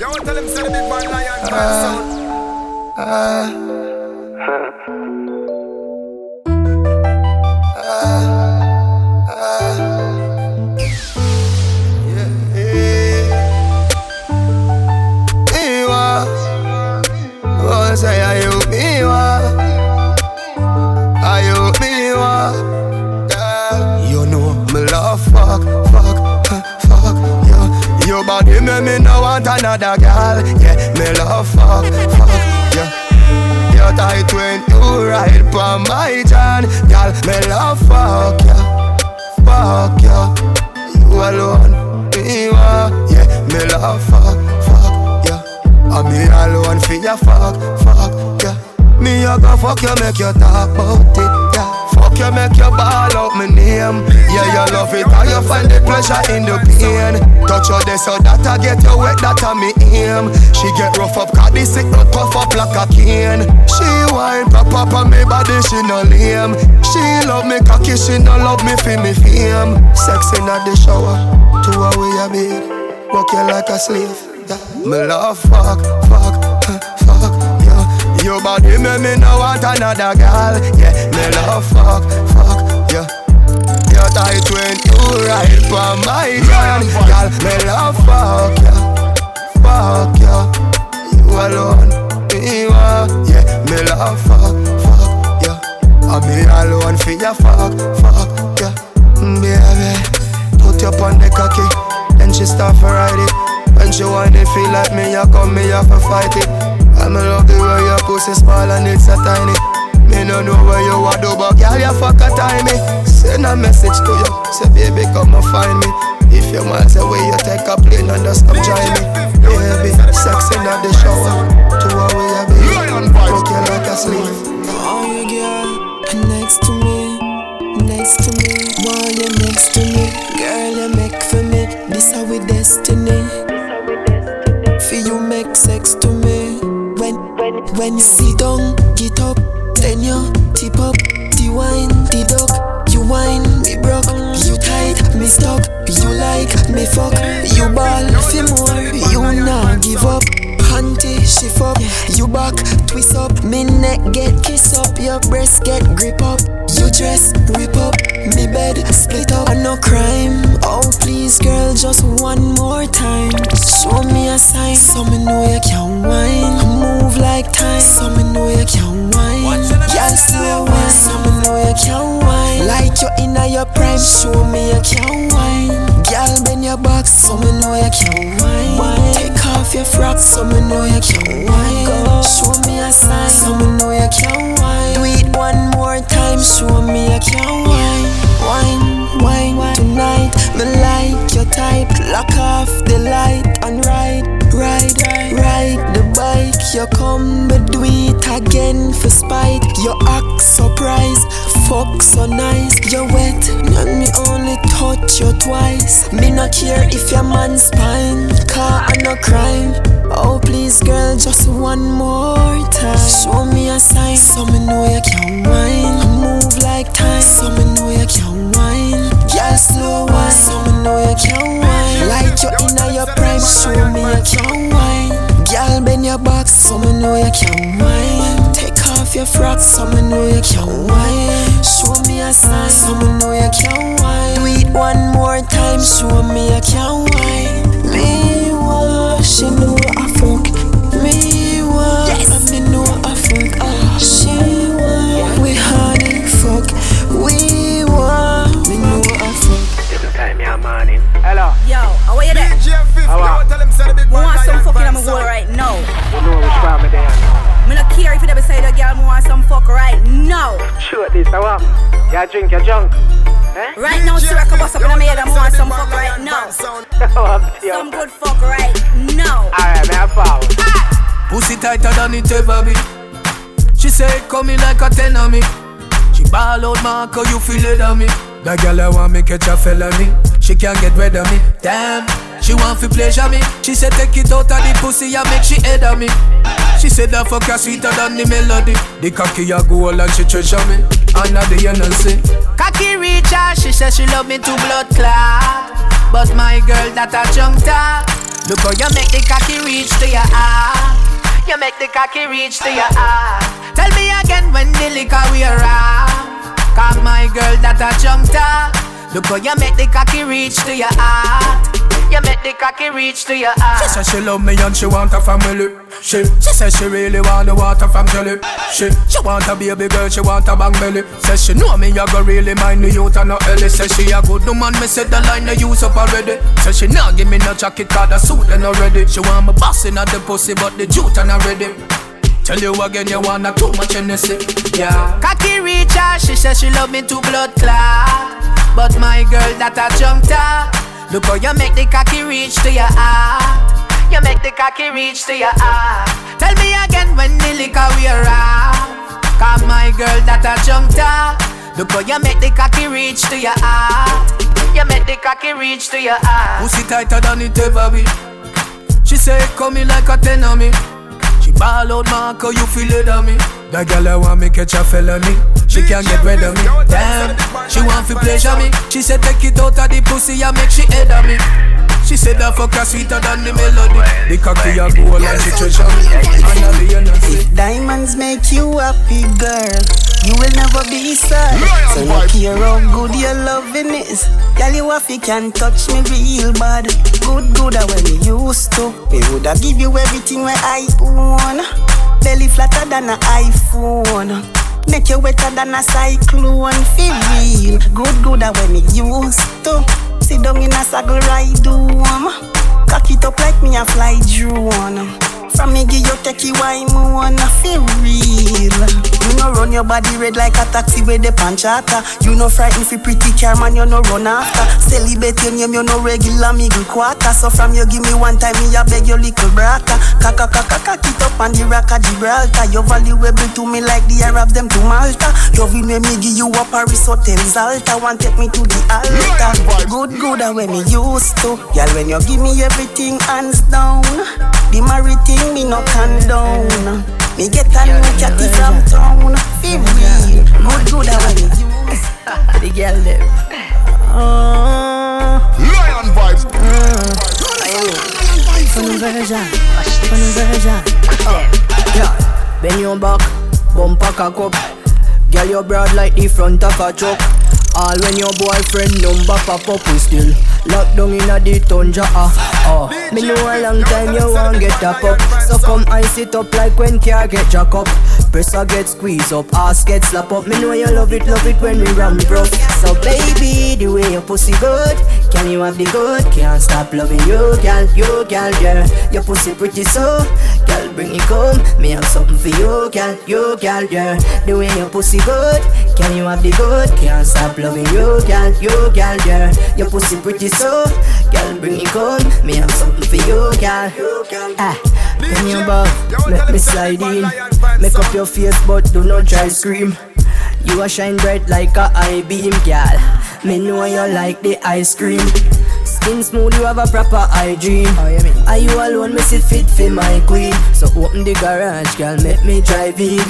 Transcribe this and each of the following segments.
Yo, tell him say the big man lion uh, uh, say me Yeah Your body me no want another girl. Yeah me love fuck Fuck Yeah. You're tight when you ride for my John. Girl me love fuck yeah. Fuck yeah. You alone Me wa Yeah. Me love fuck Fuck yeah. And me alone for your fuck, fuck, yeah. Me a go fuck you, make you talk about it, you, make you ball out my name. Yeah, you love it, how you find the pleasure in the pain. Touch her there so that I get you wet, that I me aim. She get rough up, cause this sick not tough up like a cane. She wine pop up on me body, she no lame. She love me cocky, she no love me for me fame. Sex in the shower, two away a bed. Walk you like a slave. Me love fuck, fuck, yeah. Your body make me no want another girl, yeah. Me love fuck, fuck, yeah. You're tight when you ride for my gun, girl. Me love fuck, yeah, fuck, yeah. You alone, me want, yeah. Me love fuck, fuck, yeah. I'm me alone for your fuck, fuck, yeah. Mm, baby, put your on the cocky, then she start to ride it. When she want it feel like me, I come me have to fight it. I'm a love the way your pussy small and it's a tiny. Me no know where you are, do but girl you fuck a time me. Send a message to you, say baby come and find me. If you're miles away, you take a plane and just come join me. Baby, sex in the shower, two away a baby, fuck you like a slave. Oh, you girl, next to me, next to me, while you next to me, girl you make for me. This how we destiny This how we destiny. Feel you make sex to me. When you sit down, get up, then you tip up, the wine, the dog. You wine, me broke, you tight, me stuck. You like me fuck, you ball for more. You not give up. Panty shift up, you back twist up, me neck get kiss up, your breast get grip up. You dress rip up, me bed split up. I no crime. Oh please, girl, just one more time. Show me a sign, so me know you can wine. Move like time, so me know you can wine. Girl, slow wine, so me know you can wine. Like you in your prime, show me you can wine. Girl, bend your back, so me know you can wine. Take off your frock, so me know you can wine. Show me a sign, so me know you can wine. Do it one more time, show me you can wine. Wine, wine, tonight. Me like your type. Lock off the light and ride, ride, ride the bike. You come, but do it again for spite. You act surprised, fuck so nice. You're wet, and me only touch you twice. Me not care if your man spine, car and no crime. Oh please, girl, just one more time. Show me a sign, so me know you can wine. Move like time, so me know you can wine. Girl, slow wine, so me know you can wine. Like you in your prime, show me you can wine. Girl, bend your back, so me know you can wine. Take off your frock, so me know you can wine. Show me a sign, so me know you can wine. Do it one more time, show me you can wine. Me want, she know I fuck. Me want, yes. me know I fuck. Ah, she want, we honey fuck. We want, me know I fuck. Every time you're morning. Hello. Yo, how are you there? Up? You drink your junk. Eh? Right now, sir, I can bust up in my head and me want some fuck right now. How up to you? Some good fuck right now. Alright, man, I follow. Pussy tighter than it ever be. She say it coming like a ten on me. She ball out Marco, you feel it on me. That girl I want me catch a felony. She can't get rid of me. Damn, she want fi pleasure me. She said take it out of the pussy and make she head of me. She said that fuck her sweeter than the melody. The cocky a gold and she treasure me. Under the NLC. Cocky reach her, she said she love me to blood clot. But my girl, that a junk talk. Look how you make the cocky reach to your heart. You make the cocky reach to your heart. Tell me again when the liquor wear off. Cause my girl, that a junk talk. Look how you make the cocky reach to your heart. You make the cocky reach to your heart. She said she love me and she want a family. She, she said she really want the water from jelly. She, she want a baby girl, she want a bang belly. Says she know me, I go really mind the youth and no Ellie. Says she a good woman, me said the line they use up already. Says she not give me no jacket, cause the suit and already. She want me bossing at the pussy, but the jute and already. Tell you again, you wanna too much Hennessy, yeah. Cocky reach she says she love me to blood clot. But my girl, that a talk. Look how you make the cocky reach to your heart. You make the cocky reach to your heart. Tell me again when the liquor wear off. Cause my girl, that a talk. Look how you make the cocky reach to your heart. You make the cocky reach to your heart. Pussy tighter than it ever be. She say coming like a ten on me. Ball out Marco, you feel it on me. That girl I want me catch a felony. She can't get rid of me. Damn, she want to pleasure me. She said take it out of the pussy and make she head of me. She said that fuck her sweeter than the melody. The cocky a gold and she treasure me. And I If diamonds make you happy, girl, you will never be sad. So look here how good your loving is. Girl, you have can touch me real bad. Good, good, I when me used to. Me woulda give you everything where I own. Belly flatter than an iPhone. Make you wetter than a cyclone. Feel real. Good, good, I when me used to. Sit down in a saddle ride home. Cock it up like me a fly drone. From me give you you why me wanna feel real. You know run your body red like a taxi with the panchata. You know frightened fi pretty car man, you know run after. Celebrate your name, you know regular middle quarter. So from you give me one time, me a beg your little brata. Kaka kaka cock it up on the rock of Gibraltar. You valuable to me like the Arabs them to Malta. Loving when me give you a Paris hotels altar. Want take me to the altar. Good good when me used to. Y'all when you give me everything hands down. The married thing me no condone. Me get a new catty from town. Feel real. Good good and when me used The girl them. Uh-huh. Lion vibes. Funny version. Funny version. Yeah. Bend your back. Bumper cock up. Girl, you broad like the front of a truck. All when your boyfriend number pop up, we still locked down in a the tundra. Ah, oh. Me know a long time you want get up up. So come I sit up like when car get jack up. Press or get squeeze up, ass get slap up. Me know you love it, love it when we ram rough. So baby, the way your pussy good, can you have the good? Can't stop loving you, girl, you, girl, yeah. Your pussy pretty so, girl, bring it home. Me have something for you, girl, you, girl, yeah. The way your pussy good, can you have the good? Can't stop loving you, girl, you, girl, yeah. Your pussy pretty so, girl, bring it home. Me have something for you, girl. Ah, bend your back, make me slide in. Make up your face, but do not try scream. You a shine bright like a eye beam, girl. Me know you like the ice cream. Skin smooth, you have a proper hygiene. dream. me. Are you alone? Me see fit for my queen. So open the garage, girl, make me drive in.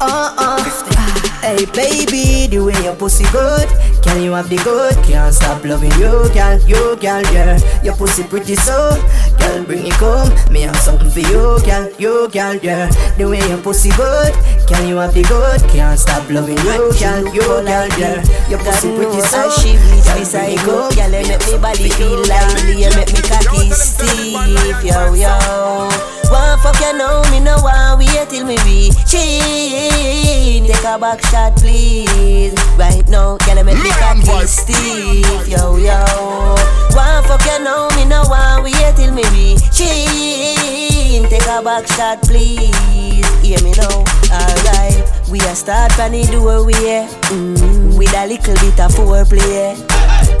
Uh uh. Hey baby, the way your pussy good, can you have the good? Can't stop loving you, girl, you, girl, yeah. Your pussy pretty so, girl, bring it home Me have something for you, girl, you, girl, yeah. The way your pussy good, can you have the good? Can't stop loving you, girl, you, girl, yeah. Your pussy pretty so, she girl, beside bring it go. come. Girl, you make me body feel lively. You make me cocky stiff, yo, yo. One fuck you know me no one wait till me be chin. Take a back shot, please. Right now, girl, make me cocky stiff, yo, yo. One fuck you know me no one wait till me be chin. Take a back shot, please. Hear me now, alright. We a start from the doorway, mm, with a little bit of foreplay.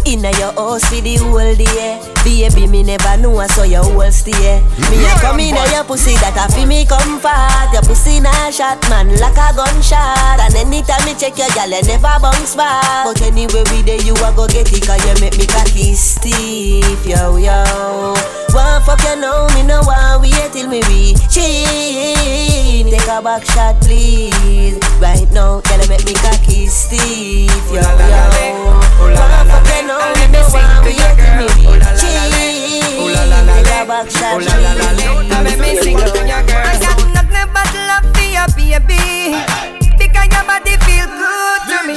Inna your the whole day. Baby, me never know so your whole stay. Me a come inna your pussy that a fi me comfort. Your pussy na shot man like a gunshot. And anytime me check your gal, never bounce back. But anyway we there you a go get it 'cause you make me cocky stiff, yo yo. One fuck you know me no one wait till me reach. Take a back shot please. Right now, you make me cocky stiff, yo yo. I I. I got nothing but love for your baby. Because your body good to me.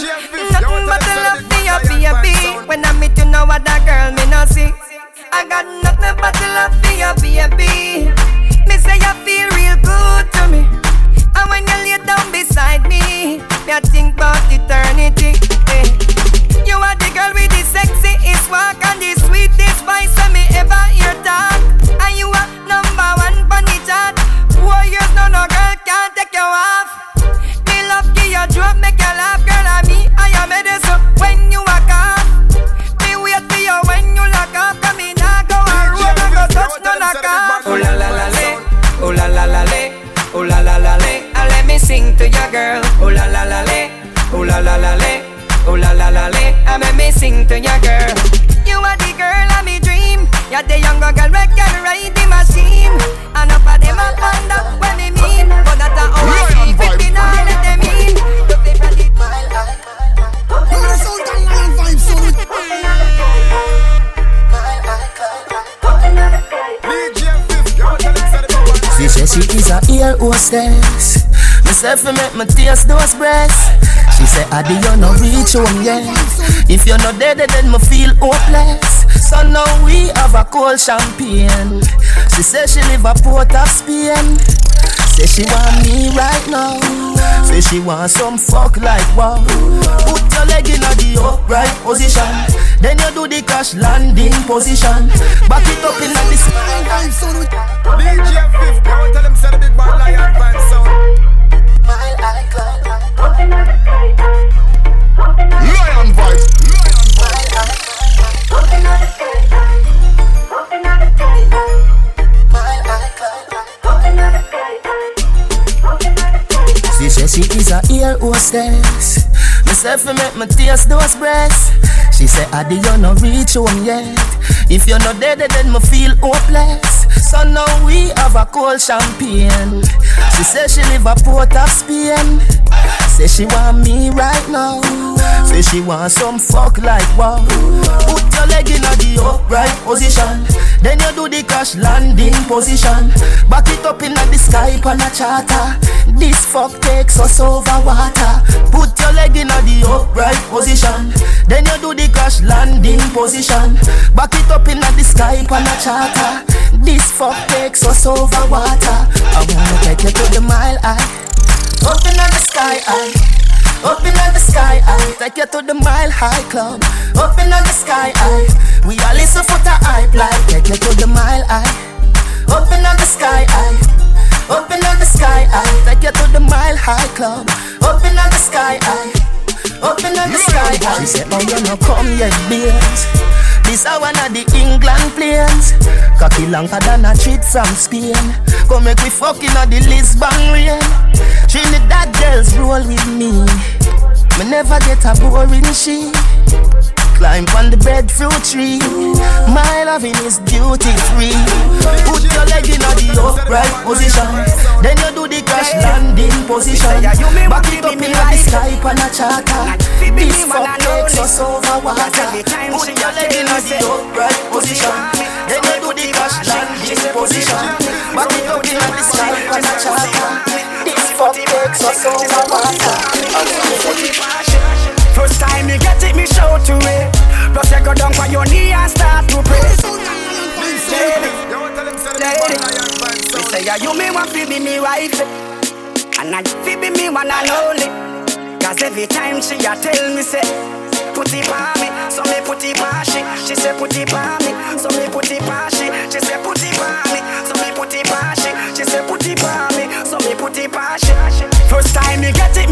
Nothing but love for your baby. When I meet you, no other girl me no see. I got nothing but love for your baby. Me say you feel real good to me. And when you lay down beside me, think about eternity. Eh. You are the girl with the sexiest walk and the sweetest voice that me ever hear talk. And you are number one on the chart. Four years no no girl can't take you off. Me love give you joke, make you laugh, girl. And me I am medicine when you walk off. Me wait for you when you lock off. Come me nah go a road, nah go touch no knock off. Oh la la la le, oh la la la le, oh la la la le. And let me sing to your girl. Oh la la la le, oh la la la le, oh la la la le. And let me sing to your girl. You are the girl of me dream. You're the younger girl we can ride the machine. And up of them all under what me mean. But that's how I Lion speak with vibe. me now let them in. You feel for the smile DJ Fif, you want tell him say the big one She said she is a ear hostess. Myself to make me taste those breasts. She said, Adi, you no reach home yet. If you're not dead, then me feel hopeless. So now we have a cold champagne. She said she live a port of Spain. Say she want me right now. Say she want some fuck like wow. Put your leg in the upright position. Then you do the crash landing position. Back it up in the sky. DJ Fif, tell him say the big one Lion Vibe sound Lion vibes. Lion vibes. She said she is a ear hostess. Myself to make me taste those breasts. She said, Adi, you no reach home yet. If you're not dead, then me feel hopeless. So now we have a cold champagne. She said she live a port of Spain. Say she want me right now. Say she want some fuck like wow. Put your leg in the upright position. Then you do the crash landing position. Back it up in the sky on a charter. This fuck takes us over water. Put your leg in the upright position. Then you do the crash landing position. Back it up in the sky on a charter. This fuck takes us over water. I wanna take you to the mile high. Up in the sky high. Up in the sky high. Take you to the mile high club. Up in the sky high. We all listen for the hype like. Take you to the mile high. Up in the sky high. Up in the sky high. Take you to the mile high club. Up in the sky high. Up in the sky high. She said, Oh, you no come yet, beers. This a one of the England planes. Cocky longer than a treat from Spain. Come make we fucking on the Lisbon rain. Trinidad girls roll with me. Me never get a boring she. Climb on the breadfruit tree. My loving is duty free. Put your leg in the upright position. Then you do the crash landing position. Back it up in the sky on a charter. This fuck takes us over water. Put your leg in the upright position. Then you do the crash landing position. Back it up in the sky on a charter. This fuck takes us over water. First time you get it, me show to it. Plus you go down on your knee and start to pray. Lady, Vibe me say yeah, you me want fi be me wife, and I fi be me one and only. Cause every time she a tell me say. Put it on me, so me put it on she. She say put it on me, so me put it on she. She say put it on me, so me put it on she. She say put it on me, so me put it on she.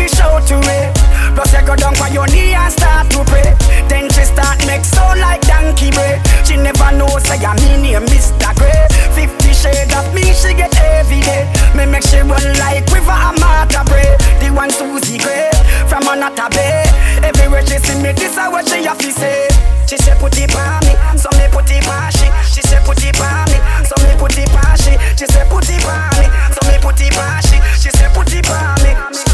Me show to it. Plus you go down on your knee and start to pray. Then she start make sound like donkey bray. She never know say I me name Mr. Grey. Fifty shades of me she get every day. Me make she run like river and Martha Bray. The one Susie Gray from another bay. Everywhere she see me, this is what she have to say. She say put it on me, so me put it on she. She say put it on me, so me put it on she. She say put it on me, so me put it on she. She say put it on me.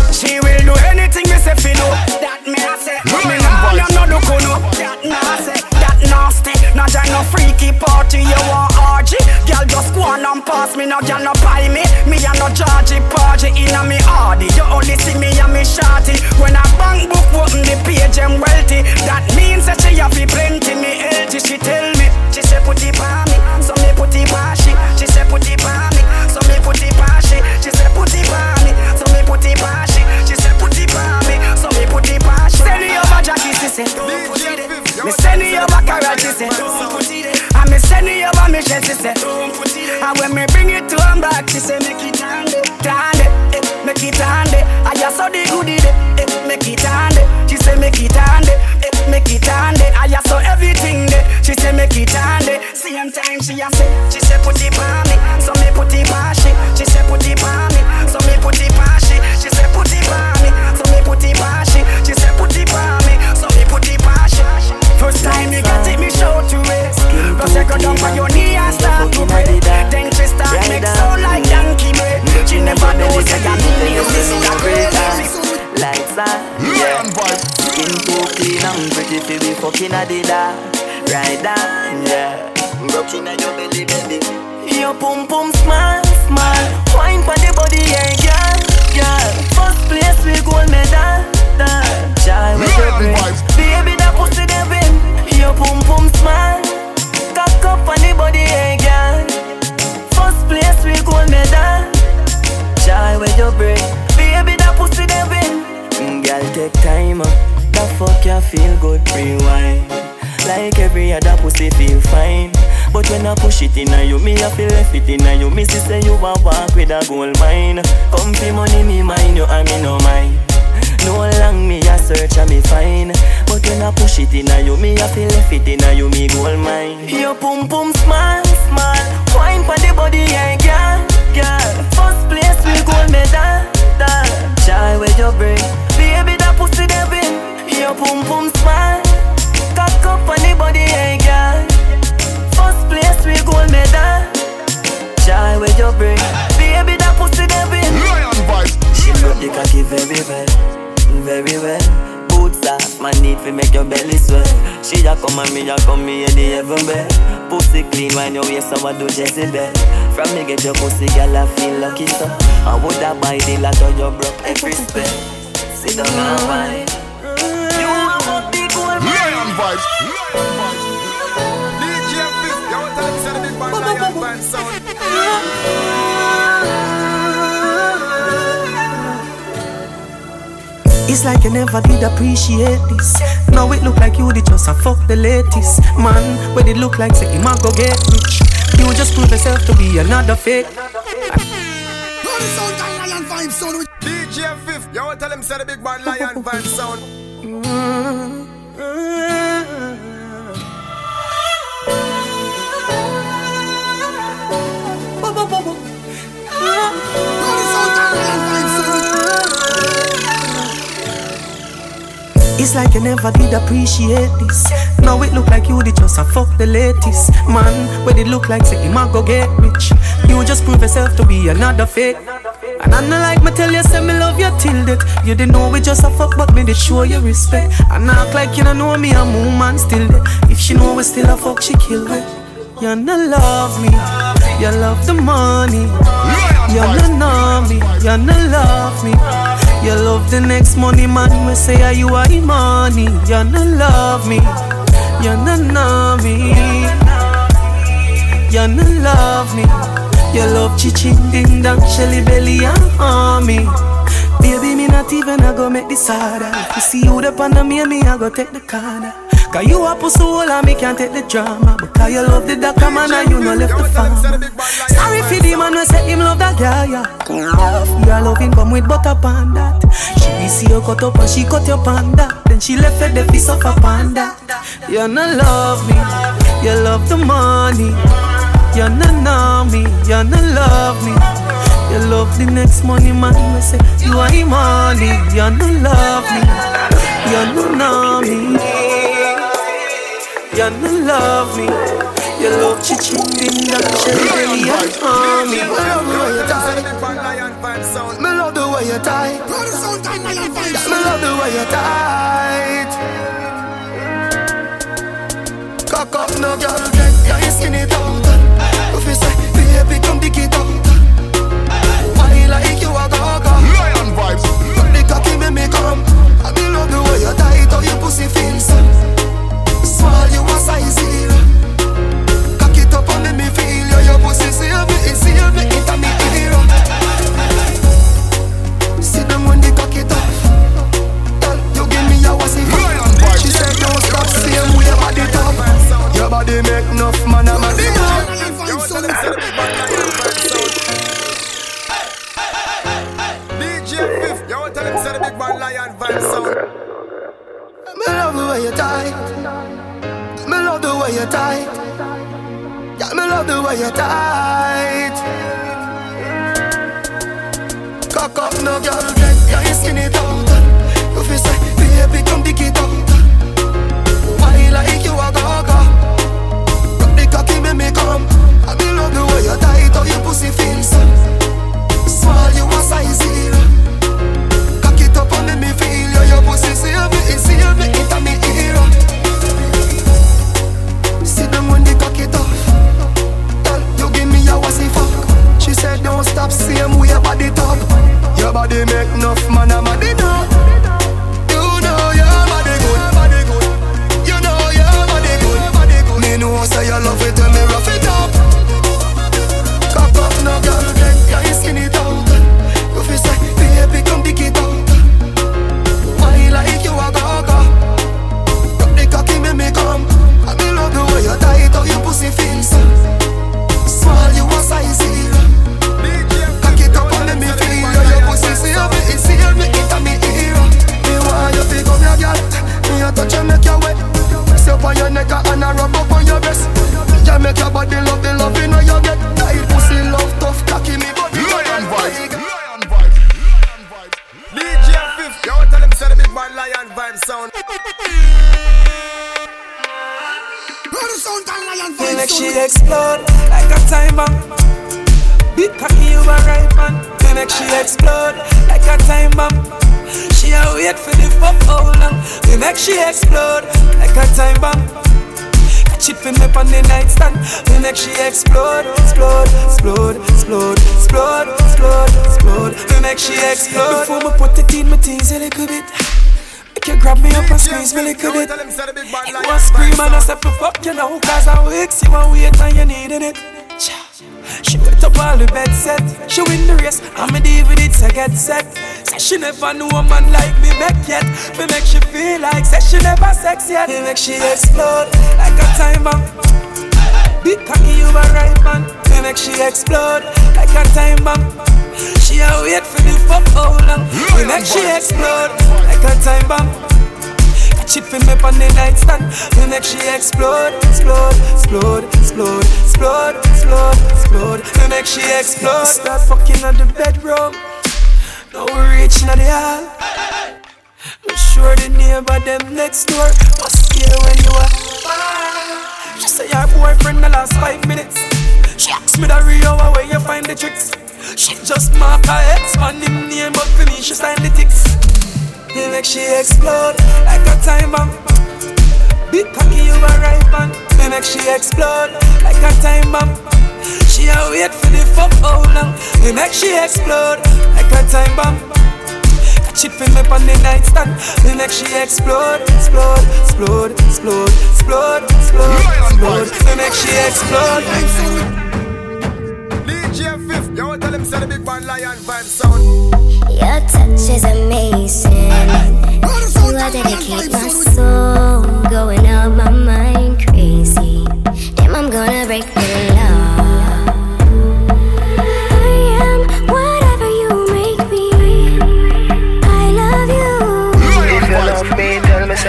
That nah say. That nasty. Nah join no freaky party. You want orgy? Girl just go on and pass me. No girl no buy me. Me a no Georgie party inna me hardy. You only see me and me shorty. When I bank book A and me a come me in the heaven bed. Pussy clean when you waist, so I do Jezebel. From me get your pussy, girl, I feel lucky so. I woulda buy the lot of your broke every spell. Sit down and wine. You want the gold Lion vibes. DJ Fif, you want to tell him say the big bad lion band sound. It's like you never did appreciate this. Now it look like you did just a fuck the latest. Man, where it look like say him a go get rich. You just prove yourself to be another fake. DJ Fif, you want to tell him say the big bad lion band sound. Mm-hmm. It's like you never did appreciate this. Now it look like you did just a fuck the latest. Man, where it look like say him go get rich. You just prove yourself to be another fake. And I not like me tell you, say me love you till death. You didn't know we just a fuck, but me did show you respect. And act like you don't know me, I'm woman still there. If she know we still a fuck, she kill me. You not love me, you love the money. You not know me, you not love me. You love the next money man, we say are you are money. You not love me, you not know me. You not love me. You love chichin ding dong, shelly belly and army. Baby, me not even a go make this harder. You see you the under me, me I go take the corner. Cause you a pussy hole and me can't take the drama. Because you love the dark man and you no left the farm. Sorry for the man who say him love that girl, yeah. Your loving come with butter pan that. She see you cut up and she cut your panda. Then she left it the piece of a panda. You not love me, you love the money. You not know me, you not love me. You love the next money man, we say you are the money. You not love me, you not know me. You not love me. You love chichin ding dong, shelly belly and army. You want to tell him say the big bad lion band sound. Me love the way you tight. Me love the way you tight. Cock up no girl, get your skin it Enough man, I'm a big man. DJ Fif, yo, tell him say the big man lion vibe sound. Me love the way you tight. Me love the way you tight. Yeah, me love the way you tight. Cock up, no girl, get your skinny down. You feel say, baby, come. I me love the way you tight, how your pussy feels. Small, you a size zero. Cock it up and let me feel you. Your pussy seal me, it seal me, it a me era. See them when they cock it off. Tell you give me a wassy fuck. She said don't stop, same way body top. Your body make enough man, a. You say you love it when me rough it up. Cock up no girl, get your skin it out. Explode, explode, explode, explode, explode, explode, explode. Feel like she explode. Before me put it in my teeth a little bit. Make you grab me up and squeeze me little bit. You want scream and I for fuck you know Cause I weeks you want wait and you needing it She wet up all the bed set She win the race I'm a it's a get set Say she never knew a man like me back yet Me make she feel like Say she never sex yet Me make she explode like a time bomb Big cocky you a right man. Me make she explode like a time bomb. She a wait for the fuck how long Me make she explode like a time bomb. Catch it for me on the nightstand. Me make she explode, explode, explode, explode, explode, explode, explode. Me make she explode. Start fucking on the bedroom. Now we reaching at the hall. I'm sure the neighbor them next door Must hear when you are She say your boyfriend the last five minutes She asked me the real where you find the tricks She just mark her ex on him name But for me she sign the ticks me make she explode like a time bomb. Big cocky, you a right man. Me make she explode like a time bomb. She a wait for the fuck how long. Me make she explode like a time bomb. Catch it for me on the nightstand. Me make she explode, explode, explode, explode, explode, explode, explode. Me make she explode. DJ Fif, yo, tell him say the big bad lion vibe sound. Your touch is amazing. You are dedicate my soul, going out my mind crazy. Damn, I'm gonna break the law.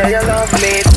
Say you love me.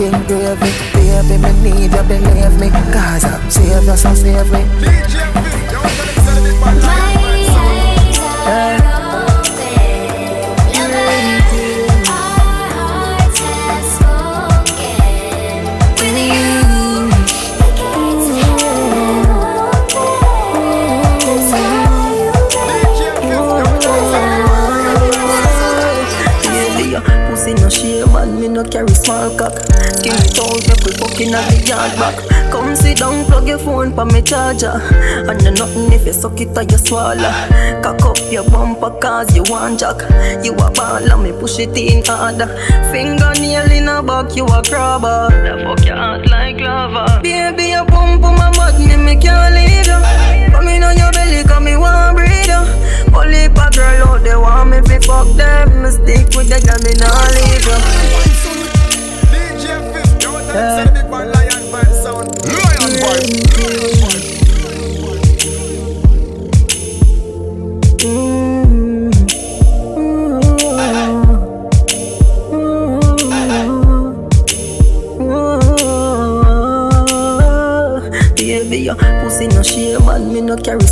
Everything gravy. Baby, me need you, believe me. Cause I'm save us, so save me. Charger. And the nothing if you suck it or you swallow. Cock up your bumper cause you want jack. You a ball and me push it in harder. Fingernail in a back, you a grabber. The fuck your heart like lava. Baby, your pump on my butt, me me can't leave you. Come in on your belly, come me want breathe you. Only a girl out there want me fi fuck them. Me stick with the girl, me nah leave you. DJ Fif, yo,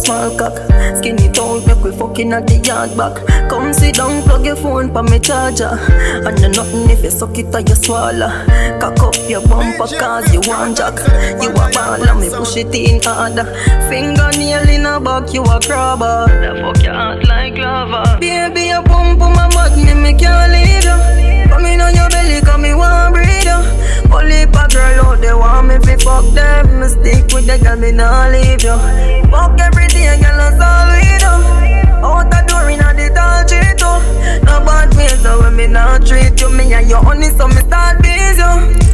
small cock. Skinny tongue make we fucking at the yard back. Come sit down, plug your phone pa me charger. And the nothing if you suck it or you swallow. Cock up your bumper cause you want jack. You a ball and me push it in harder. Fingernail in a back, you a grabber. The fuck your heart like lava. Baby, your pump on my butt, me me can't leave you. Come in on your belly, come me want breathe you. Only a girl out there want me fi fuck them. Stick with the girl, me nah leave you. Fuck every day, girl, that's all we do. Out the door inna the tree too. Oh. No bad ways, so when me nah treat you, me and your honey, so me start busy.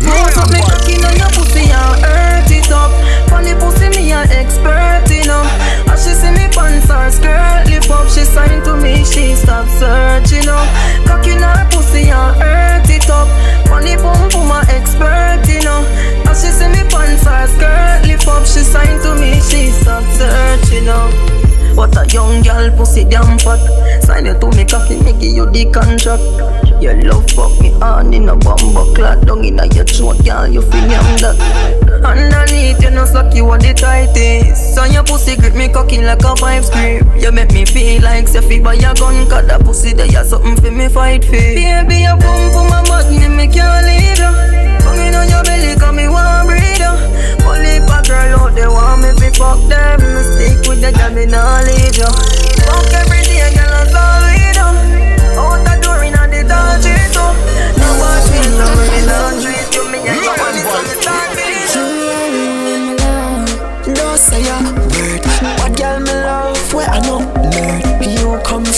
Most of me cooking on your pussy and hurt it up. Funny pussy, me an expert, you know. As she see me pants or skirt lift up, she sign to me, she stop searching, you know. Cocking her pussy and hurt it up. Funny pum pum a expert, you know. As she see me pants or skirt lift up, she sign to me, she stop searching, oh. you What a young girl pussy damn fat. Sign you to me cocky, me give you the contract. Your love fuck me on in a bumbo clot. Down in a your throat, girl, you feel me that Underneath, you know suck you are the tightest. On your pussy grip me cocky like a five script. You make me feel like Sefi by your gun Cause that pussy there, you something for me fight for. Baby, you pump on my me, me can't leave you Come in on your belly, cause me want breathe you Only a girl out there want me fi fuck them. Stick with the girl, me nah leave you Fuck every day, girl, all we do Out the door inna the tree too No bad feels, so me nah treat you. Me and your money,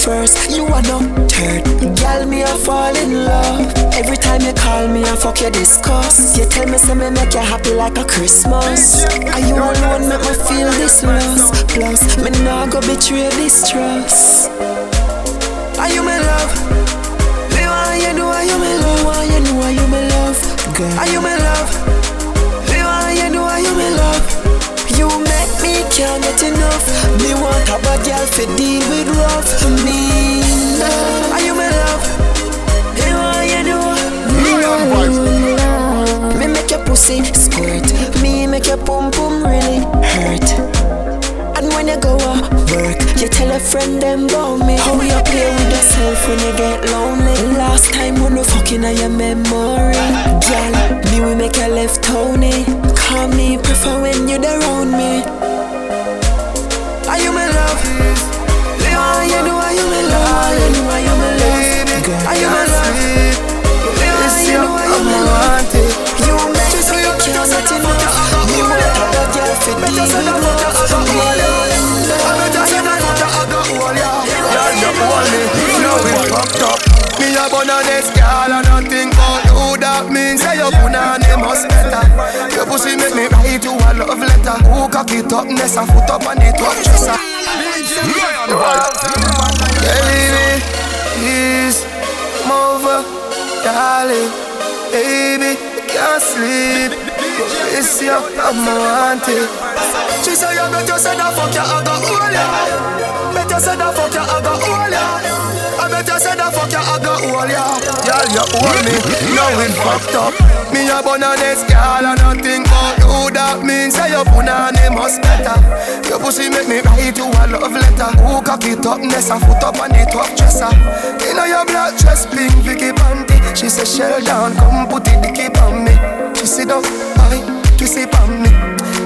first, you are no third. Girl, me I fall in love. Every time you call me, I fuck your discuss. You tell me me make you happy like a Christmas. Are you alone? Make me feel this loss. Plus, me nah go betray this trust. Are you my love? Me want you know are you my love? Want you know are you my love? Girl, are you my love? Me want you know are you my love? You can't get enough. Me want a bad girl to deal with rough. Me love. Are you my love? Me want you know. Lion vibes. Me make your pussy squirt. Me make your pum pum really hurt. And when you go out work, you tell a friend them about me. How you play with yourself when you get lonely. Last time when we fucking on your memory, girl, me we make you left Tony. Call me, prefer when you're around me. Are you my love? Me want you know are you my love? You know are you my? Girl, are you my love? Me want you know are you my love? You make me can't get enough. Me want a bad girl for deal with love. Me Girl, you hold me, now we fucked up. Me a bun a this girl and nothing but who that means Say your punani must better. Your pussy make me write you a love letter. Who cock it up, nest a foot up on the top dresser. Baby, please move darling. Baby, can't sleep Miss you, I'm wanted She say you better say that fuck you, I got hold ya. Better say that fuck you, I got hold ya. I better say that fuck you, I got hold ya. Girl, you hold me, now we fucked up. Me a bun on this girl and nothing but you That means say your punani must better. Your pussy make me write you a love letter. Who cock it up, nest a foot up on the top dresser. You know your black dress, pink Vicky panty She say shell down, come put it dicky on me She sit down, I twist it on me.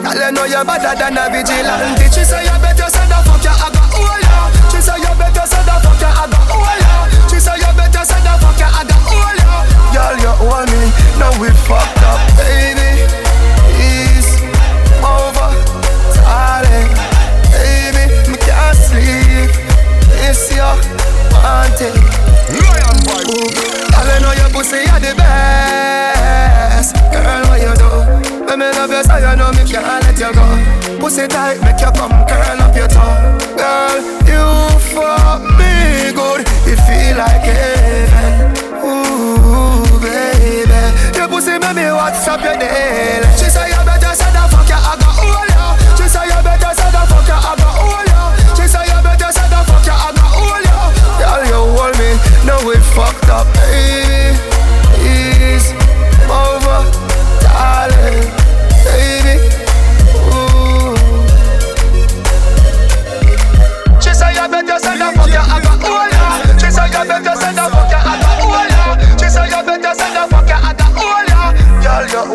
Girl, you know you're better than a vigilante. She say you better say the fuck you, I got hold ya She say you better say the fuck you, I got hold ya She say you better say the fuck you, I got hold ya Girl, you hold me, now we fucked up, baby. It's over, darling Baby, me can't sleep. It's your wanted Lion boy. Girl, you know your pussy are the best Pussy tight, make you come curl up your toe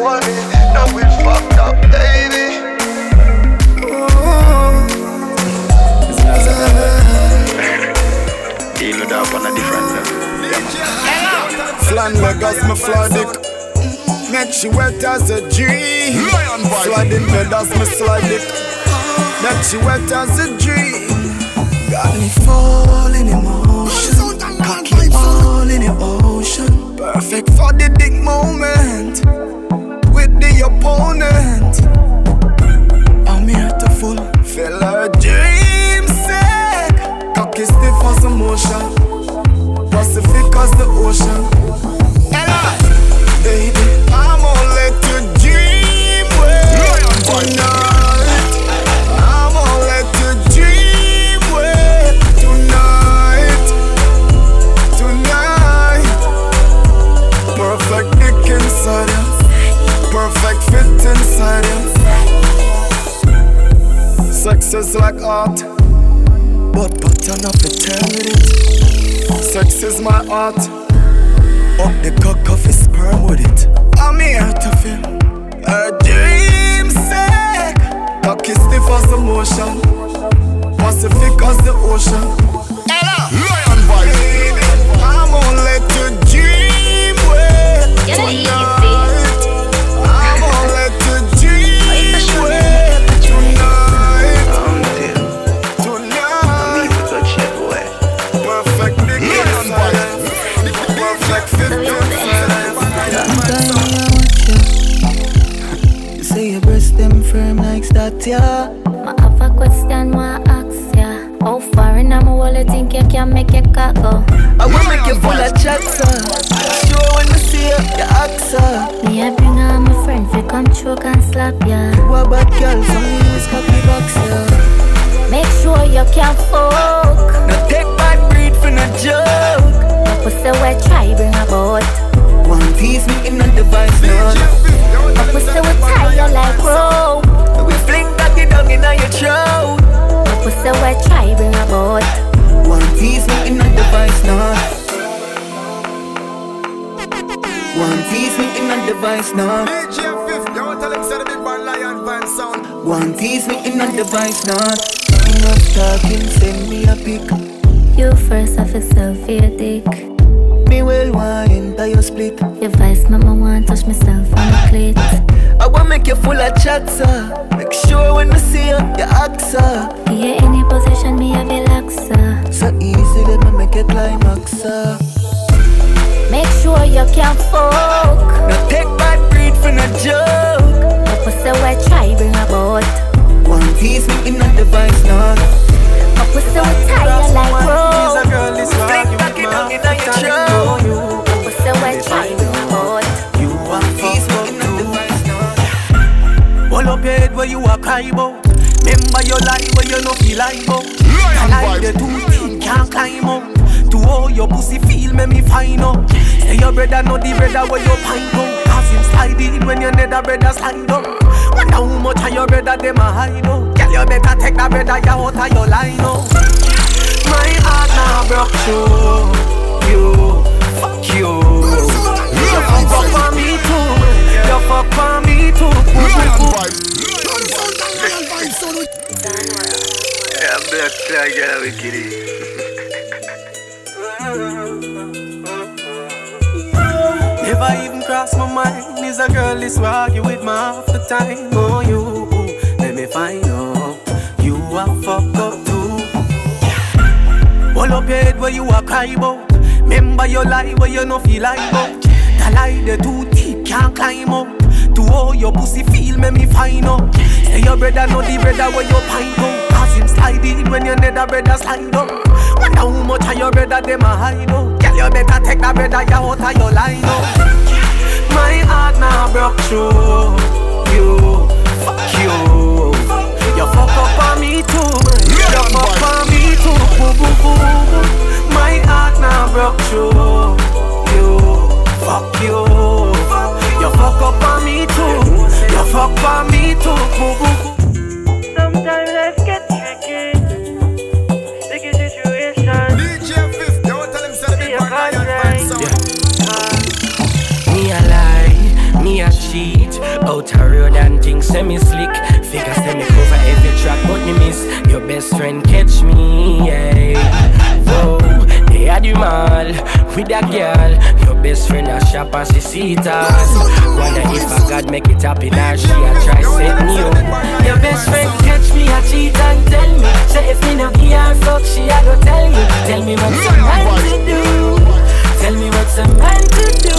Girl, you hold me, now we fucked up, baby Deal with that on a different level. Flan Vegas, me fly dick. Make she wet as a dream. Sliding bed as me slide it. Make she wet as a dream. Got me falling in motion. Cocky all in the ocean. Perfect for the dick moment. Opponent. I'm here to fulfill her dream sick. Cocky stiff as a motion. Pacific as the ocean. Ella, baby, is like art, but pattern of eternity. Sex is my art. Up the cock of his sperm with it. I'm here to feel a dream sick. Cock is stiff as the motion. Pacific as the ocean. Ella! Lion voice. Out of your line out. My heart now broke through you. Fuck you. You fuck up on me too. You fuck on me too. Yeah, black flag, yeah, we kidding. Never even cross my mind. Is a girl this will with me half the time. Oh, you, let me find out. You are fucked up too. Hold up your head where you are cry about. Remember your lie where you no feel like about. The lie the too deep can't climb up. To all your pussy feel, make me find out. Say your brother know the brother where you pint out. Cause him slide in when your nether brother slide up. Wonder how much of your brother them a hide out. Girl, you better take that brother you out of your line out. My heart now broke through you. Fuck you. You fuck up on me too. You fuck up on me too. Boo, boo, boo, boo. My heart now broke through you. Fuck you. You fuck up on me too. You fuck up on me too. Boo, boo, boo. Out a road and things semi slick. Figure me cover every track but me miss. Your best friend catch me, yeah. Whoa, they had you mall with that girl. Your best friend a shop and she see it all Wonder if a God make it happen or she a try set me up. Your best friend catch me a cheat and tell me. Say if me no give her fuck she a go tell you. Tell me what's a man to do. Tell me what's a man to do.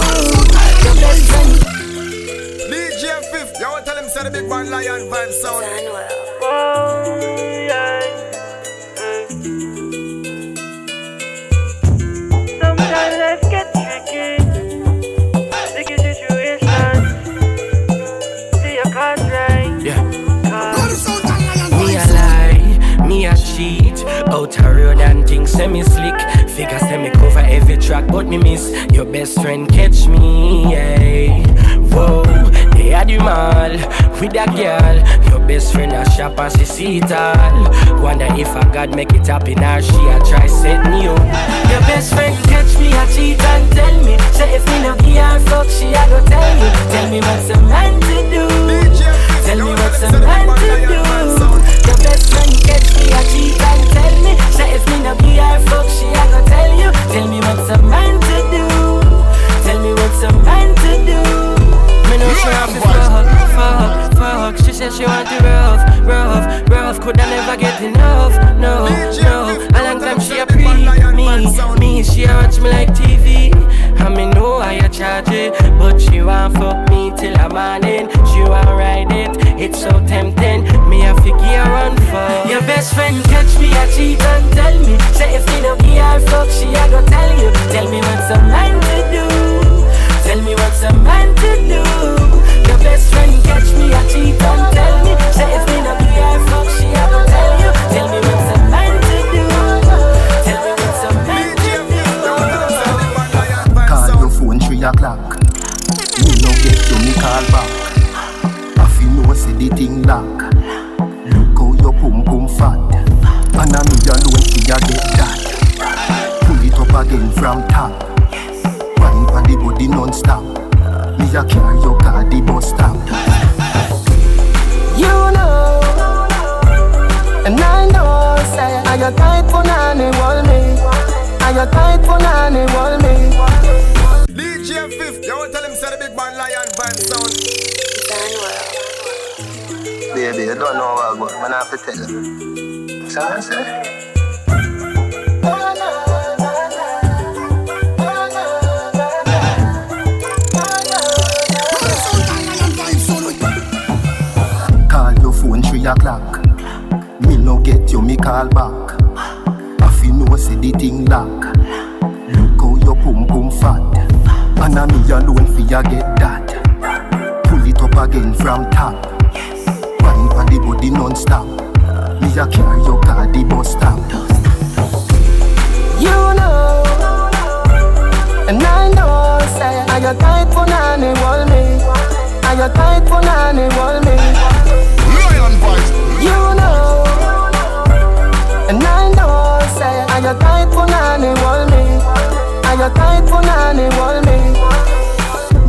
Your best friend him the big one lion sound. Oh. Sometimes tricky. Sticky situation. See. Me a lie, me a cheat Out road and things semi slick Figure me cover every track but me miss Your best friend catch me, yeah Whoa, they had you mall with a girl. Your best friend a shop and she see it all. Wonder if a God make it happen or she a try set me up. Your best friend catch me a cheat and tell me. Say if me no give her fuck she a go tell you Tell me what's a man to do. Tell me what's a man to do. Your best friend catch me a cheat and tell me. Say if me no be her fuck she a go tell you. Tell me what's a man to do. Tell me what's a man to do. Me no fuck, fuck, fuck She said she want to rough, rough, rough Could I never get enough, no, no. A long time she a pre me, me. She a watch me like TV I me know I a charge it But she want fuck me till the morning She want ride it, it's so tempting. Me a figure run for Your best friend catch me a cheat and tell me. Say if me no give her fuck she a go tell you. Tell me what's a man to do Tell me what's a man to do Your best friend catch me a cheat and tell me Say me no give her fuck she a go tell you Tell me what's a man to do Tell me what's a man to do Call your phone three o'clock. Me no get you, me call back. I feel no say the thing lock. Look how your pum pum fat. And I me alone see ya get that. Pull it up again from top. Wine on the body non-stop. Me a carry your car the bus stop. You know, and I know, say, are you tight for nanny, wall me? Are you tight for nanny, wall me? DJ Fif, you want tell him say the big one lion vibe sound. Baby, you don't know what I got, going to have to tell you. So I say. call back. I feel know see the thing lock. Look how your pum pum fat. And I me alone fi ya get that. Pull it up again from top. Wine for the body non-stop. Me a carry your car the bus stop. You know, and I know, say, I got tight for nanny, wall me. I got tight for nanny, wall me. Lion vibes. You know and I know, say, I got tight for nanny, wall me. I got tight for nanny, wall me.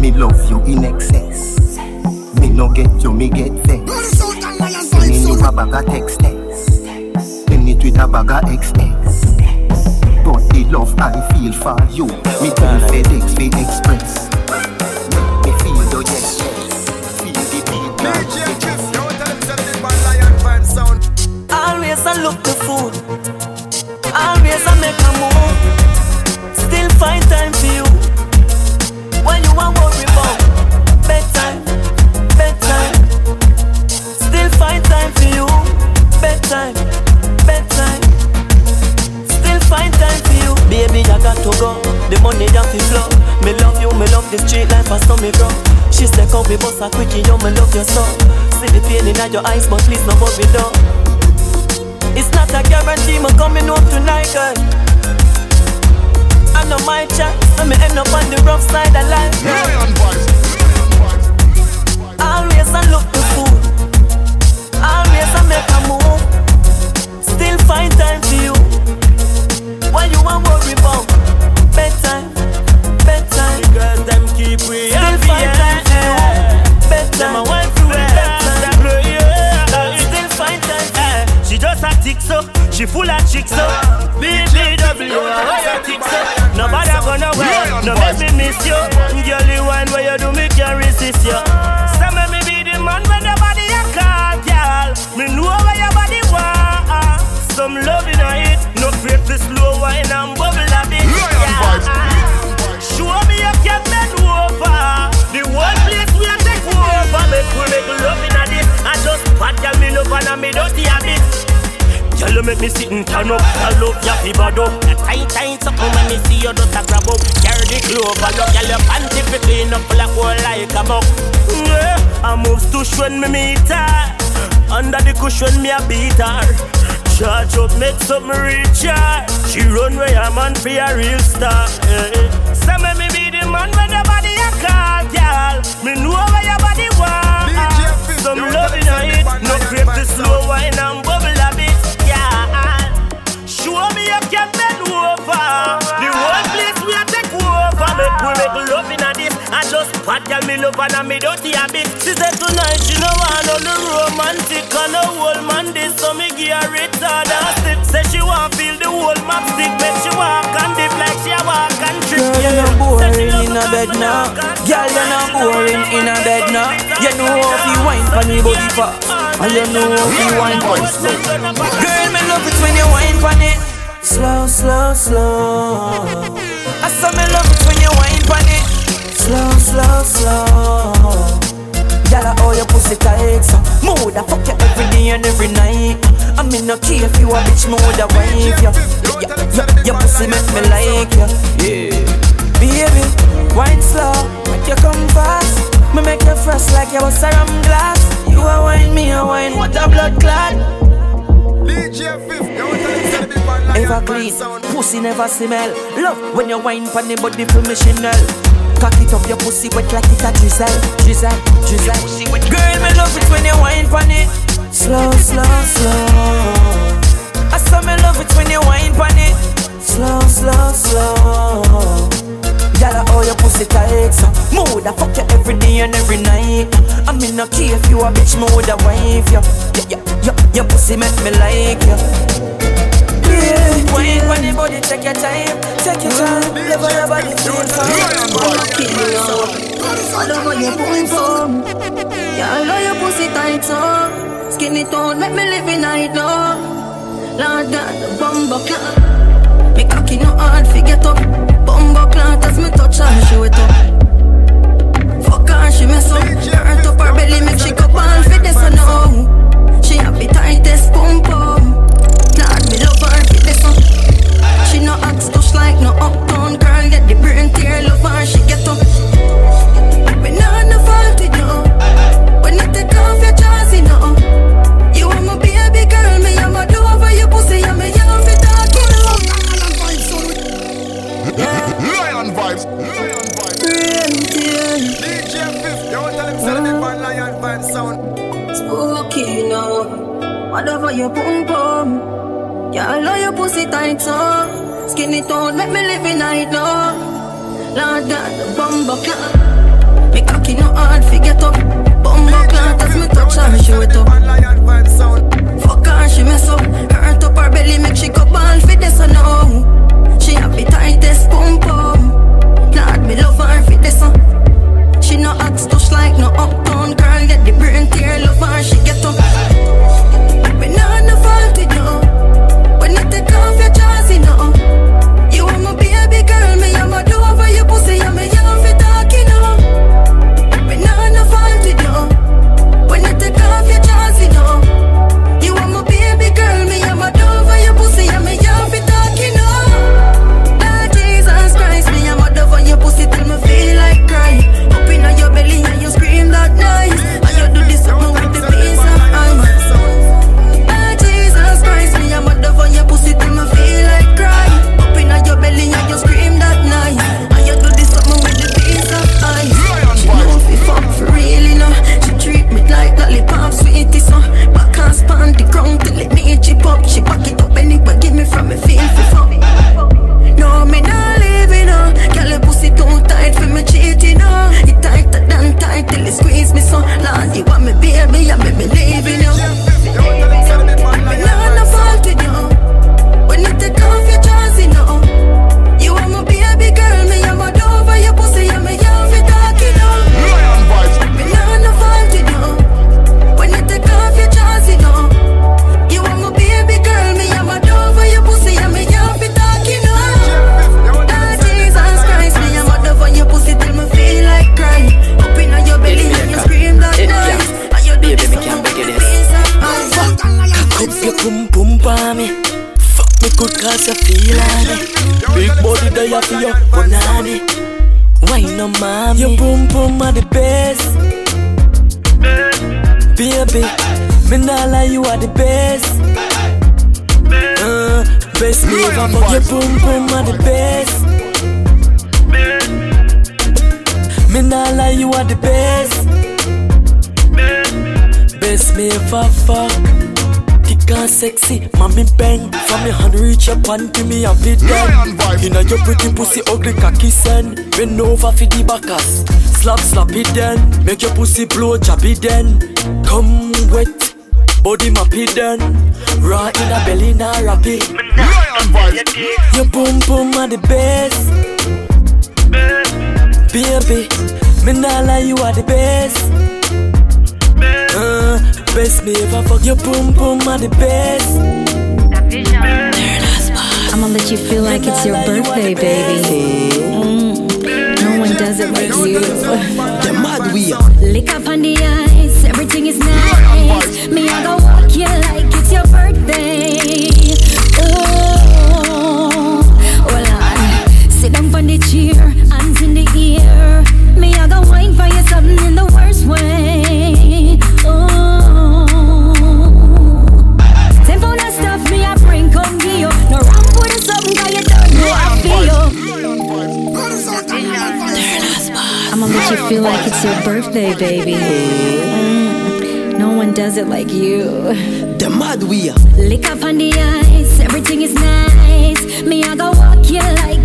Me love you in excess. Me no get you, me get vexed. Sending you a bag of text text. Send it with a bag of XX. But the love I feel for you, me tell FedEx, we express. Make a move. Still find time for you. When you want worry about bedtime, bedtime. Still find time for you. Bedtime, bedtime. Still find time for you. Baby, I got to go. The money have to flow. Me love you, me love the street life, I saw me grow. She said, come we bust a quickie, yo, me love your soul. See the pain in your eyes, but please no worry, though. Not a guarantee, me coming home tonight, girl. I know my chance, let me end up on the rough side of life. girl. Always I look the food. Always I make a move. Still find time for you. Why you want worry about bedtime? Bedtime. Girls them keep we Still happy, find time for you. Bedtime. She full of chicks so. BBW, you tick so? Nobody gonna wear, no make me miss you. Girl, you wine where you do me can't resist you. So make me be the man when the body you call, girl. Me know where your body want. Some love in it, no great for slow wine and bubble a bit. Show me you can bend over. The whole place we take over. Make we make love in a this. I just pat girl me love and me dirty a bit. Girl, you make me sit and turn up. I love your fever up. Tight, tight, something when me see you just a grab up. Carry the clover, look, girl, your panty fi clean up like whole like a buck. Yeah, I moves to when me meet her. Under the cushion, me a beat her. Charge up, make something reach her. She run where a man for a real star. Yeah. So me me be the man when the body a call, girl. Me know where your body want. Some love in it, no creep the slow wine and over. The whole place we a take over. Make we make love in a this. I just pat girl me love and me dirty a bit. She said tonight she no want no romantic and no whole man this, so me give her retard and stick. Say she want feel the whole map stick, make she walk and dip like she a walk and trip. Girl, you're not boring in a bed now. Girl, you're not boring in a bed now. You know how you wine for me body fast, and you know how you wine for slow. Girl, me love it when you wine for it slow, slow, slow. I saw me love it when you wine for it slow, slow, slow. Girl, how your pussy tight. So Mood I fuck you every day and every night. I mean no care if you a bitch, me woulda wife you yeah, yeah, Your pussy make me like you Yeah. Baby, wine slow, make you come fast. Me make you fresh like you was a rum glass. You a wine, me a wine, what a blood clot DJ Fif, yo, tell them say the big man Lion Ever clean, sound. pussy never smell. Love when you wine pon the body Chanel Cock it up your pussy wet like it a drizzle Drizzle, drizzle. Girl, me love it when you wine pon it. Slow, slow, slow. I saw me love it when you wine pon it. Slow, slow, slow. Girl, how your pussy tight. So Mood I fuck you every day and every night. I mean no care if you a bitch, me woulda wife you. Yeah, yeah, your pussy make me like you yeah. Wine on the body, take your time, take your time. Live on your body, feel fine. You. All over your boom boom. Yeah, I love your pussy tight so. Skinny tone, make me live in night now. Lord God, bumbo clock. Me cocky no hard, forget up. Bumbo clock as me touch her, show it up. Fuck her, she mess up. Hurt up her belly, make she cup all fit this or no. Oh. She have the tightest pump pum. Lord, me love her for this one. She no acts just like no uptown girl. Get the burn tear, love her, she get up. But we not no fault with you. When I take off. All over your boom boom. Girl, love your pussy tight so. skinny it make me live in night now. Lord, that bumbo clock. Me cocky no hard, forget up. Bumbo clock, as me touch her, she wet up. Fuck her, she mess up. Hurt up her belly, make she go ball fit this or no. She have the tightest boom boom. Lord, me love her fit this one. She no acts touch like no uptown girl, get the burn tear, love her, she get up no fault with you. When I take off your Your pretty pussy ugly cocky send. Bend over for the backers. Slap slap it then. Make your pussy blow chop it then. Come wet. Body map then. Raw in a belly na rap it. Your boom boom are the best. Baby, me nah lie, you are the best. Uh, best me ever fuck your boom boom are the best you feel like it's your birthday, baby. Mm. No one does it like you. The mad we. Lick up on the ice, everything is nice. Me, I go feel like it's your birthday, baby. Mm-hmm. No one does it like you. The mud we are. Lick up on the ice, everything is nice. Me, I go walk you like.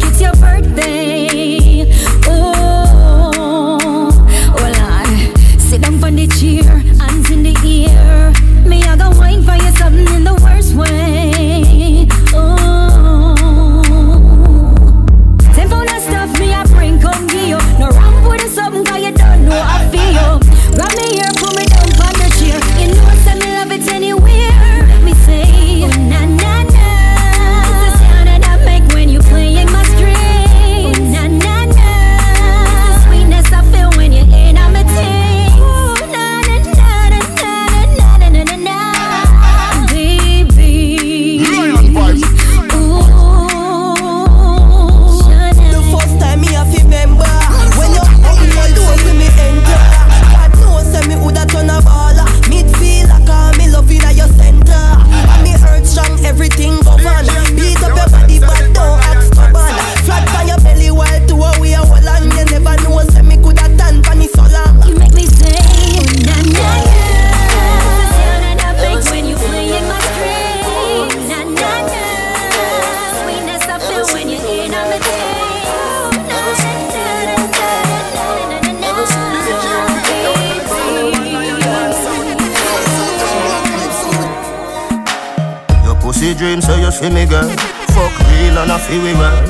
Dream, so you see me girl. Fuck real and I feel we well.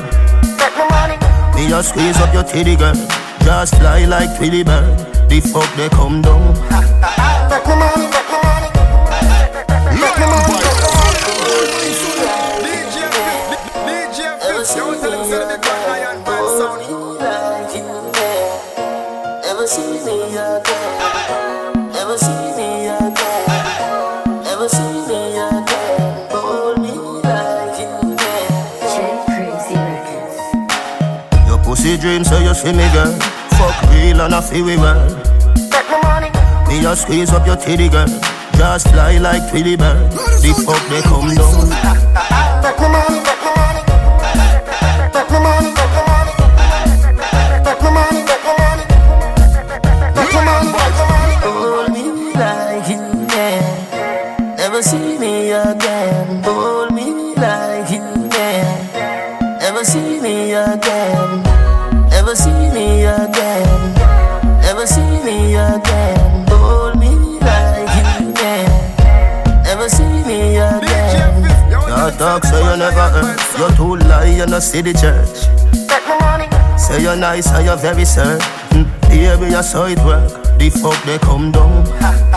Me just squeeze up your titty girl. Just fly like Twilly bird. The fuck they come down. Take dream, so you see me girl. Fuck real and I feel we well. Me just squeeze up your titty girl. Just fly like Twilly bird. The fuck they come down. Lie, you no see the church. Say you're nice and you're very certain. Baby, you saw it work. The fuck they come down.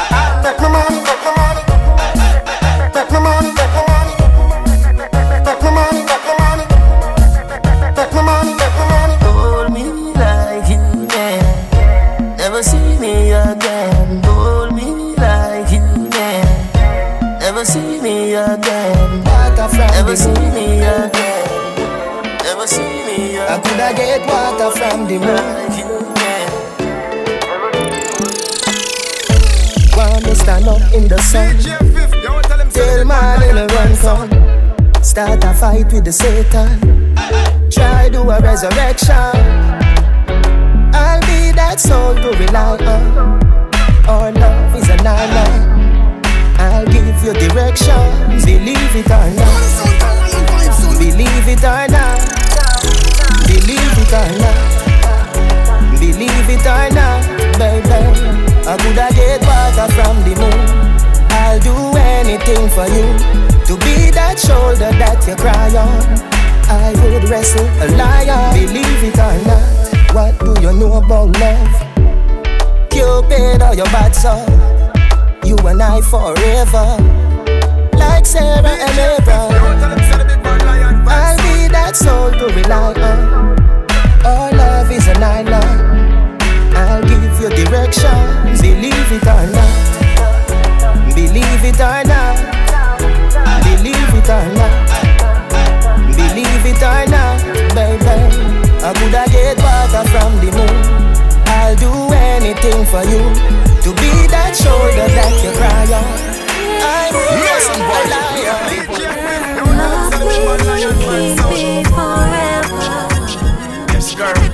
Start a fight with the Satan. Try do a resurrection. I'll be that soul to rely on. Our love is a nine I'll give you direction Believe it or not. Believe it or not. Believe it or not. Believe it or not, baby. I coulda get water from the moon. I'll do anything for you To be that shoulder that you cry on. I would wrestle a lion Believe it or not What do you know about love? Cupid or your bad soul You and I forever. Like Sarah and Abraham. I'll be that soul to rely on. Our love is an island. I'll give you direction Believe it or not. Believe it or not it or not Believe it or not, baby I coulda get water from the moon. I'll do anything for you To be that shoulder that you cry on. I will just a liar. Love will keep me forever. Yes, girl.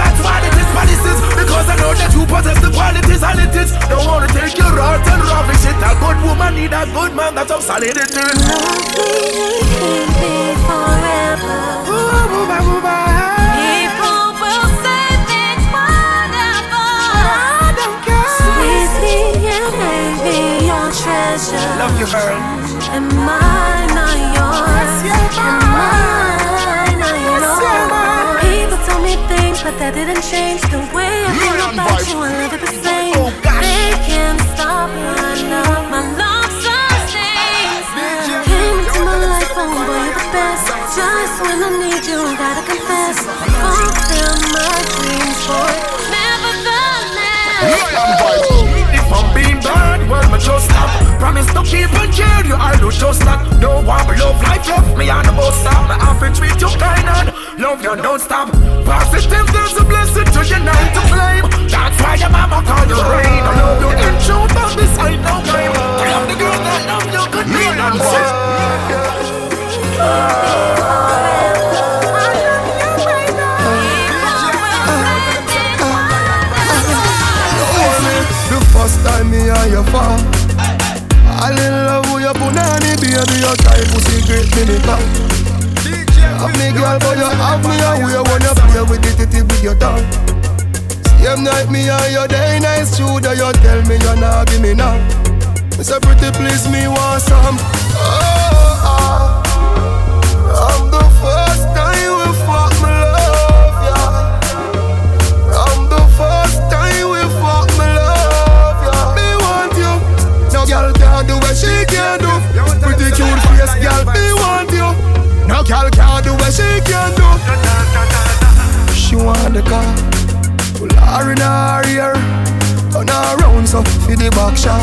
know that you possess the qualities and it is. Don't wanna take your heart and rubbish it. A good woman need a good man that's of solid it is. People will say things wonderful. I don't care. You be your treasure. Love you, girl. And mine are yours. And that didn't change the way I feel about you. I love it the same. They can't stop my love. My love sustains. Came into my life, oh boy, you're the best. Just when I need you, gotta confess. Fulfill my dreams, boy. Nevertheless. I'm in and you. I lose your stock No one love life love me on the bus stop. I have to treat you kind and love you don't stop. Positive there's a blessing to your night to blame. That's why your mama call you rain. I love you in truth but this ain't no game I'm the girl that love you could be and say first time me and you fall all in love with your punani, baby, your type pussy great minute. Have me girl, but you have me away when you play with it, it with your tongue. Same night me and your day nice that you tell me you're not give me now. It's a pretty please me want some. Girl. Me want you. No girl can do what she can do. She want the car. Pull her in her ear. Turn her around so for the back shot.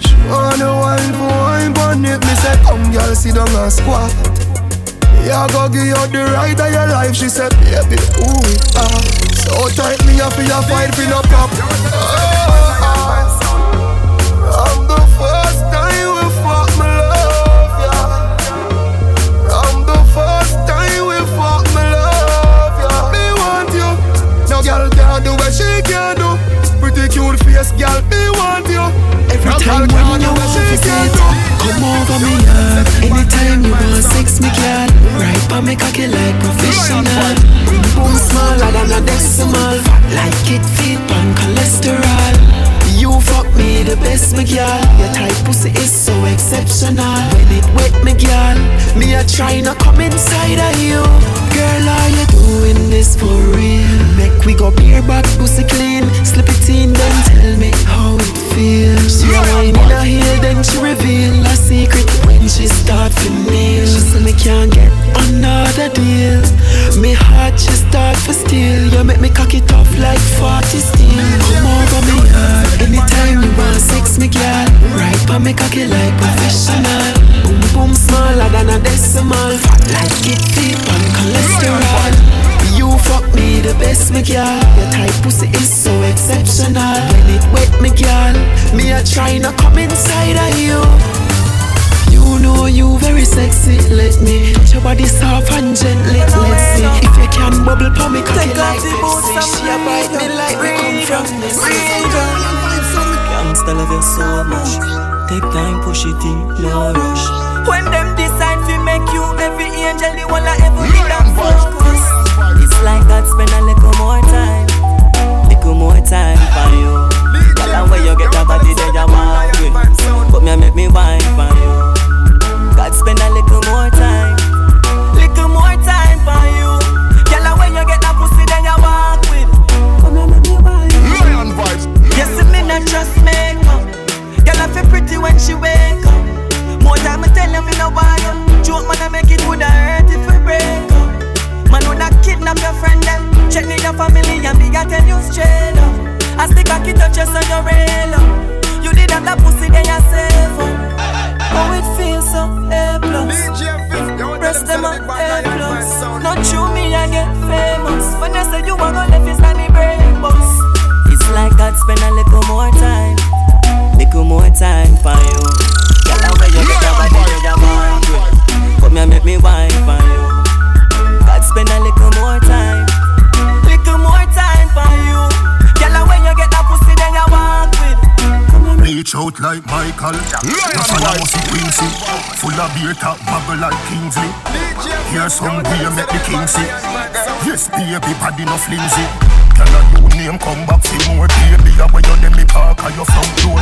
She want the wine for on it. Me say come girl sit down and squat. Yeah, go give you the right of your life. She said, baby, ooh, ah. So tight me up for your fight, pin up up. Ah, can do. Pretty cute face, girl, me want you. Every time when can you what she want can it, do. come over me yard. Anytime you want sex, me girl. Right pa me cocky like professional. Boom smaller than a decimal. Fat like it feed pan cholesterol. Fuck me girl. Your type pussy is so exceptional. When it wet, me girl, me a try to come inside of you. Girl, are you doing this for real? Make we go beer back, pussy clean. Slip it in, then tell me how it feels. She whine in a heel, then she reveal a secret when she start to kneel. She say me can't get another deal. Me heart she start for steal. You make me cock it off like 40 steel. Come over me anytime you want sex, me girl. Right pa me cocky like professional. Boom boom smaller than a decimal. Fat like it feet on cholesterol. You fuck me the best, me girl. Your type pussy is so exceptional. When it wet, me girl, me a try to come inside of you. You know you very sexy, let me touch your body soft and gently. Let's see if you can bubble pa me cocky like Pepsi. She a bite me like we come from this. Gangsta love you so much. Take time, push it in, no rush. When them decide to make you every angel, the one I ever need and focus. It's like God spend a little more time, little more time for you. Girl, and when you get your body, then you want it. But me, make me wine for you. God spend a little more time, Little more time for you. Girl, and when you get that pussy, then you walk with. Come here, make me wine. Lion vibes. Yes, me not trust makeup. Girl, I feel pretty when she wake up. More time I tell you me no want you. Joke man, I make it woulda hurt if we break up. Man, when I kidnap your friend them, check me your family and me I tell you straight up. I stick a kid touch you so you rail up. You did have that pussy, then you save up. Oh, it feels so A plus. Breast them on A plus. Not true, me I get famous. When you say you want to left, it's not the brain boss. It's like God spend a little more time, little more time for you. Girl, and when you get your body, then you want it. But me, make me wine for you. God spend a little more time, Little more time for you. Girl, and when you get that pussy, then you walk with. Reach out like Michael. Buffalo must be Quincy. Full of beer top, bubble like Kingsley. Here's some beer, make the king see. Yes, baby, body no flimsy. Can a new name come back for more baby? I where you dem me park at your front door.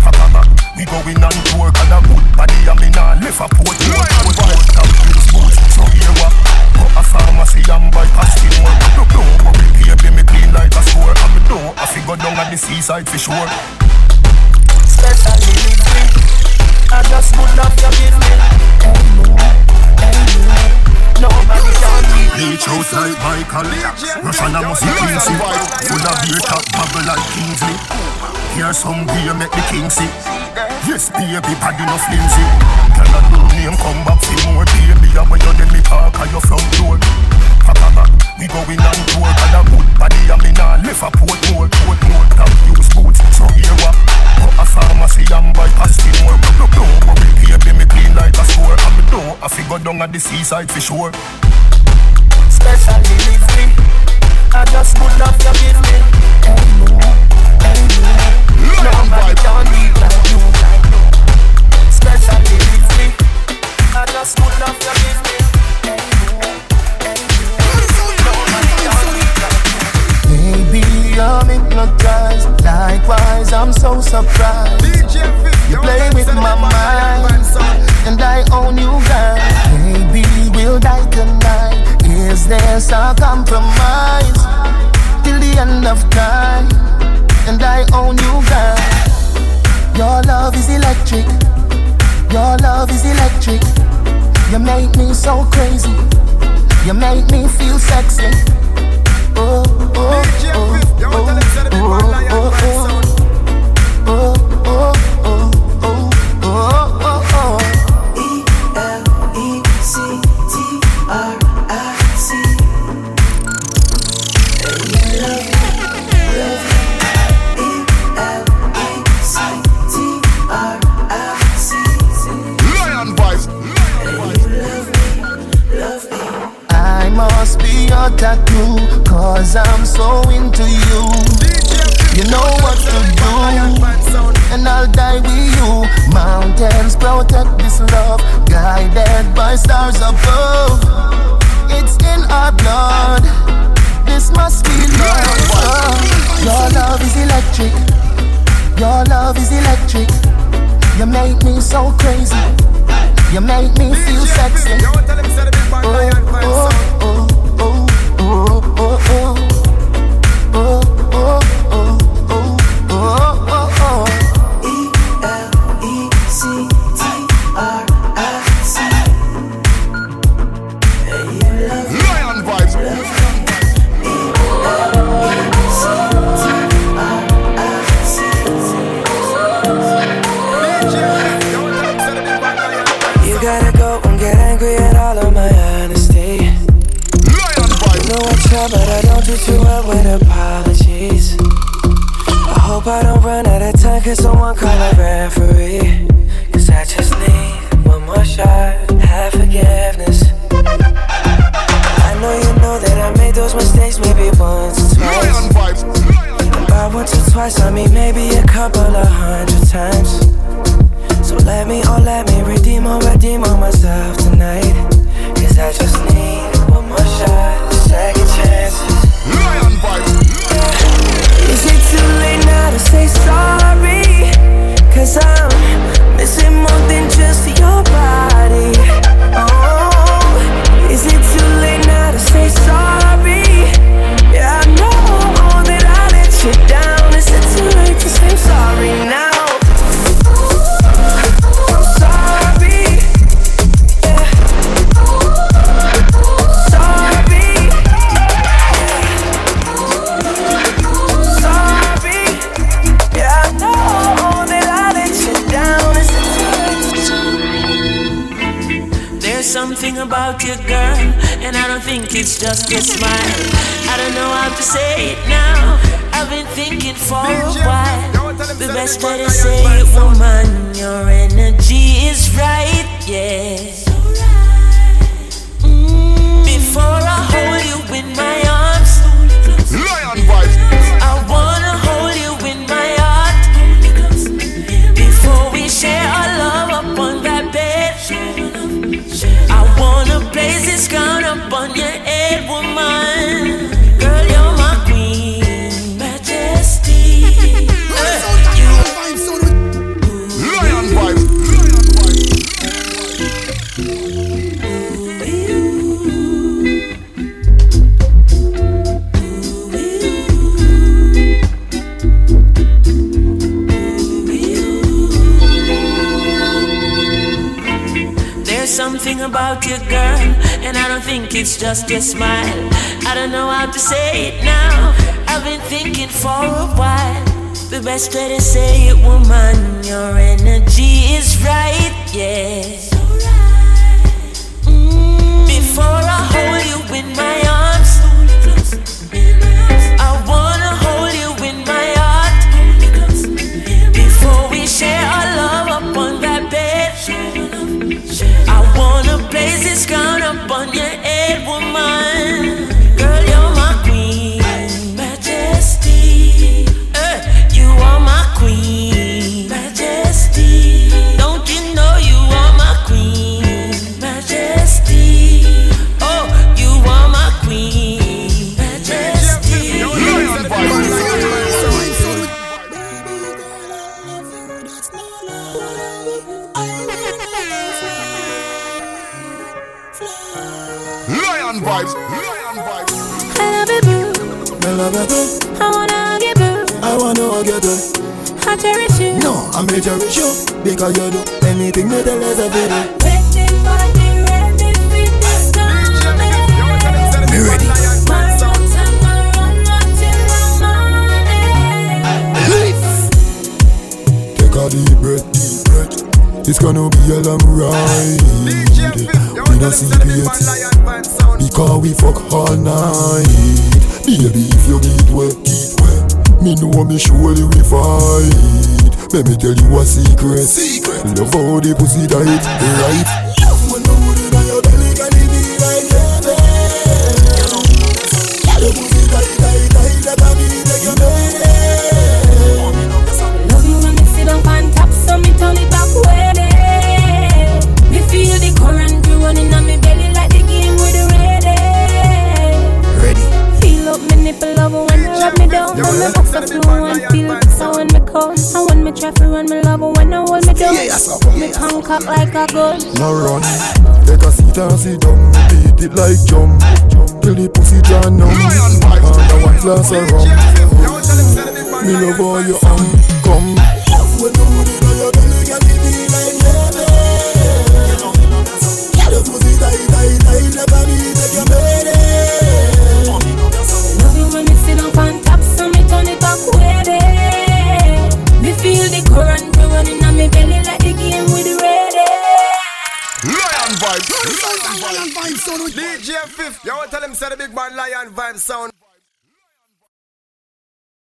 Papa back, we going on tour. Can a good body and me nah left a port. So here what? Go a pharmacy and buy pasty more. Don't don't worry, baby, me clean like a. And me don't have to go down at the seaside for sure. Special delivery. I just would love you give me. Hey, no. Nobody can beat me. Reach out like Michael Russian a must be Quincy Full of beer top bubble like Kingsley. Here's some beer make the king see. Yes baby body no flimsy. Can a new name come back for more baby. And when you me park at your front door we going on tour and a good body and me nah left a port more, Portmore That use boots, so here what? Go a pharmacy and buy pasty more No, no, no, worry, we baby me clean like a score. And me do, I fi go down at the seaside for sure. Special delivery I just would love you give me. No, hey, can eat like you. Special delivery I just would love you give me. Baby, I'm hypnotized. Likewise, I'm so surprised. You play with my mind, and I own you, guy. Maybe we'll die tonight. Is there a compromise? Till the end of time, and I own you, guy. Your love is electric. Your love is electric. You make me so crazy. You make me feel sexy oh, oh, oh.